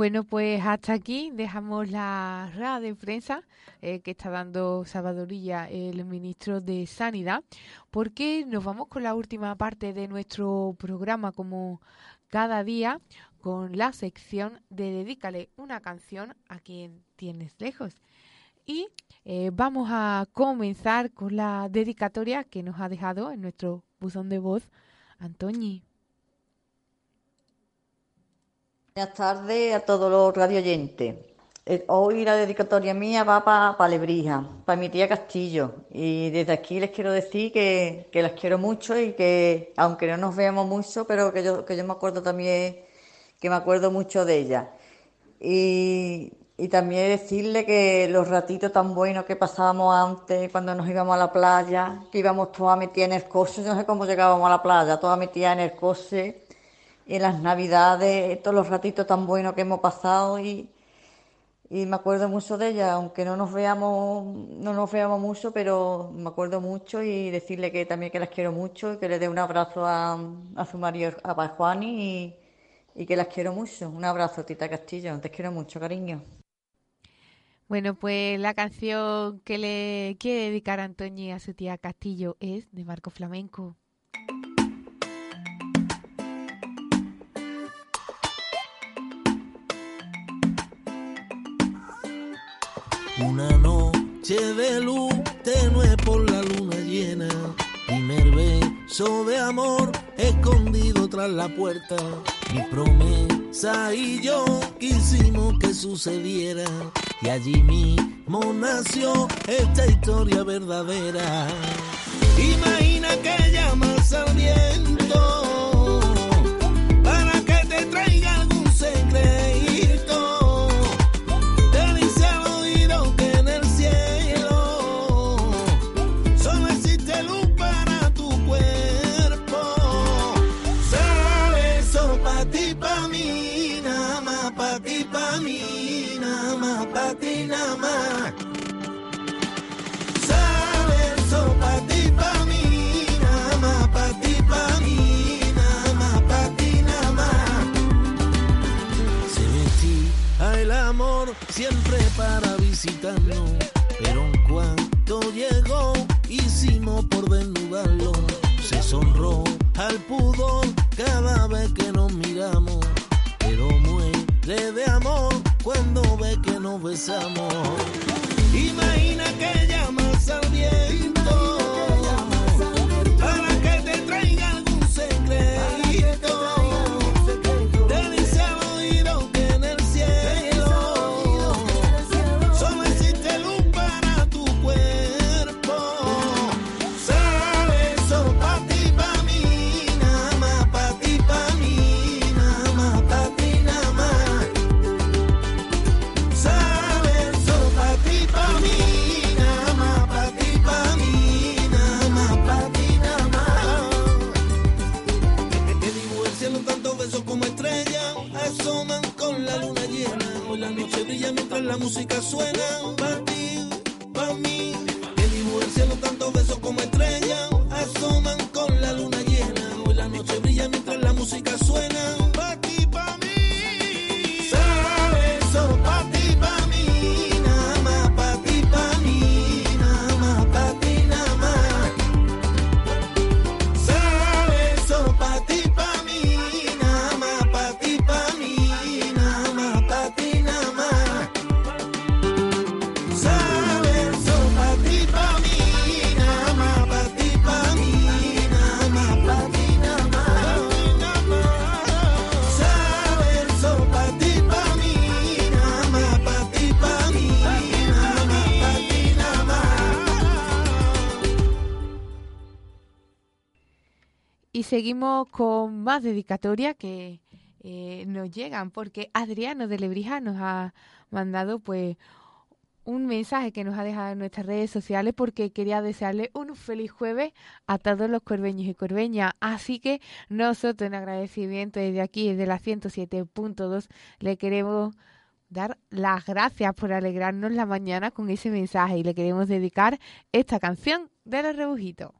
Bueno, pues hasta aquí dejamos la rueda de prensa eh, que está dando Salvadorilla, el ministro de Sanidad, porque nos vamos con la última parte de nuestro programa, como cada día, con la sección de Dedícale una canción a quien tienes lejos. Y eh, vamos a comenzar con la dedicatoria que nos ha dejado en nuestro buzón de voz Antoñi. Buenas tardes a todos los radioyentes. Eh, hoy la dedicatoria mía va para Lebrija, para mi tía Castillo. Y desde aquí les quiero decir que, que, las quiero mucho y que, aunque no nos veamos mucho, pero que yo, que yo me acuerdo también, que me acuerdo mucho de ella. Y, y también decirle que los ratitos tan buenos que pasábamos antes, cuando nos íbamos a la playa, que íbamos todas metidas en el coche, yo no sé cómo llegábamos a la playa, todas metidas en el coche en las navidades, todos los ratitos tan buenos que hemos pasado y, y me acuerdo mucho de ella, aunque no nos veamos, no nos veamos mucho, pero me acuerdo mucho y decirle que también que las quiero mucho y que le dé un abrazo a, a su marido, a Juani y, y que las quiero mucho. Un abrazo, Tita Castillo, te quiero mucho, cariño. Bueno, pues la canción que le quiere dedicar Antoñi a su tía Castillo es de Marco Flamenco. Una noche de luz tenue por la luna llena. Primer beso de amor escondido tras la puerta. Mi promesa y yo quisimos que sucediera. Y allí mismo nació esta historia verdadera. Imagina que llamas al viento siempre para visitarnos, pero en cuanto llegó, hicimos por desnudarlo. Se sonró al pudor cada vez que nos miramos, pero muere de amor cuando ve que nos besamos. Seguimos con más dedicatoria que eh, nos llegan, porque Adriano de Lebrija nos ha mandado pues un mensaje que nos ha dejado en nuestras redes sociales porque quería desearle un feliz jueves a todos los corbeños y corbeñas. Así que nosotros en agradecimiento desde aquí, desde la 107.2, le queremos dar las gracias por alegrarnos la mañana con ese mensaje y le queremos dedicar esta canción de los rebujitos.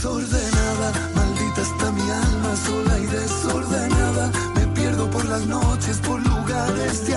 Desordenada, maldita está mi alma sola y desordenada. Me pierdo por las noches, por lugares de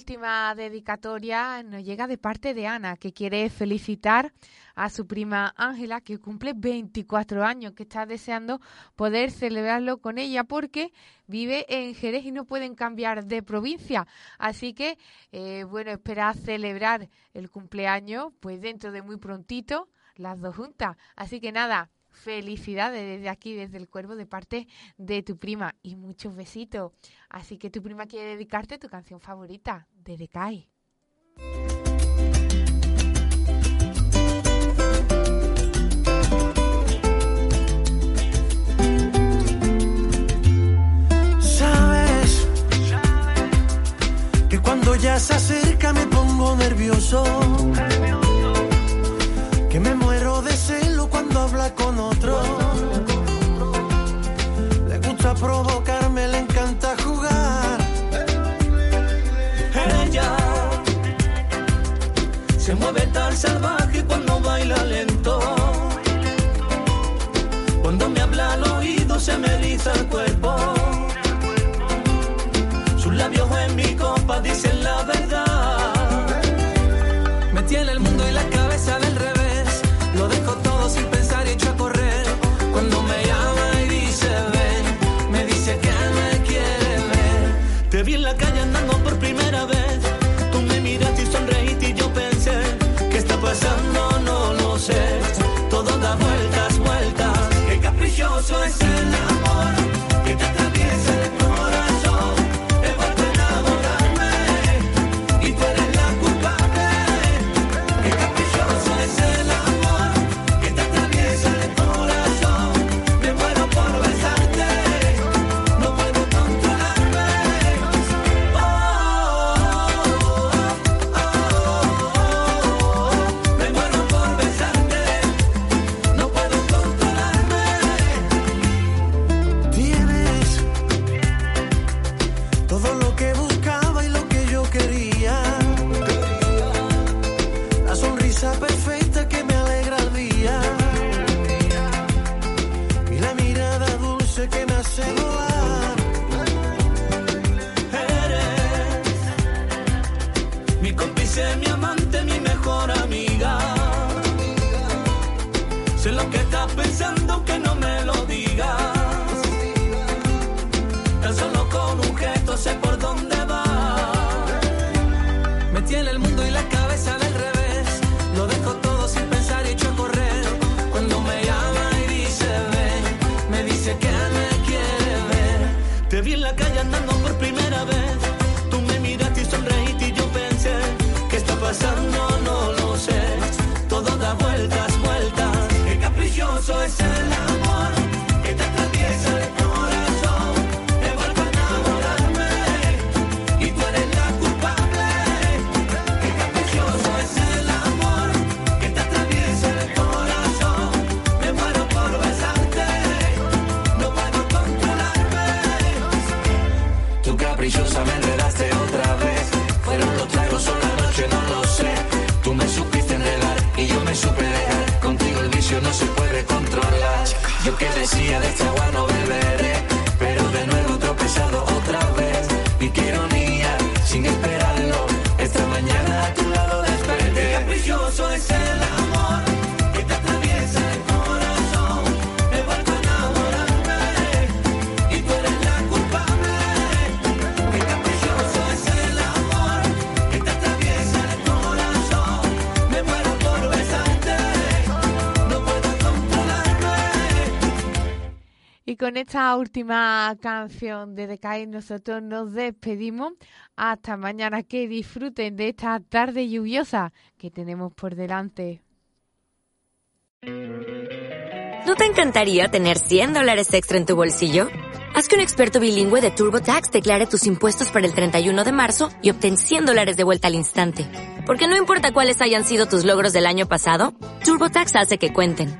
última dedicatoria nos llega de parte de Ana, que quiere felicitar a su prima Ángela, que cumple 24 años, que está deseando poder celebrarlo con ella porque vive en Jerez y no pueden cambiar de provincia. Así que, eh, bueno, espera celebrar el cumpleaños pues dentro de muy prontito, las dos juntas. Así que nada, felicidades desde aquí, desde el cuervo, de parte de tu prima y muchos besitos. Así que tu prima quiere dedicarte tu canción favorita, de Decay. se mueve tan salvaje cuando baila lento. Cuando me habla al oído se me eriza el cuerpo. Sus labios en mi copa dicen la verdad. Me tiene el mundo y la cabeza del revés. Lo dejo todo sin pensar y echo a correr. Cuando me llama y dice ven, me dice que me quiere ver. Te vi en la calle andando por primera vez pasando pasión no se puede controlar. Yo que decía de este agua no beberé. con esta última canción de Decay nosotros nos despedimos. Hasta mañana, que disfruten de esta tarde lluviosa que tenemos por delante. ¿No te encantaría tener 100 dólares extra en tu bolsillo? Haz que un experto bilingüe de TurboTax declare tus impuestos para el 31 de marzo y obtén 100 dólares de vuelta al instante. Porque no importa cuáles hayan sido tus logros del año pasado, TurboTax hace que cuenten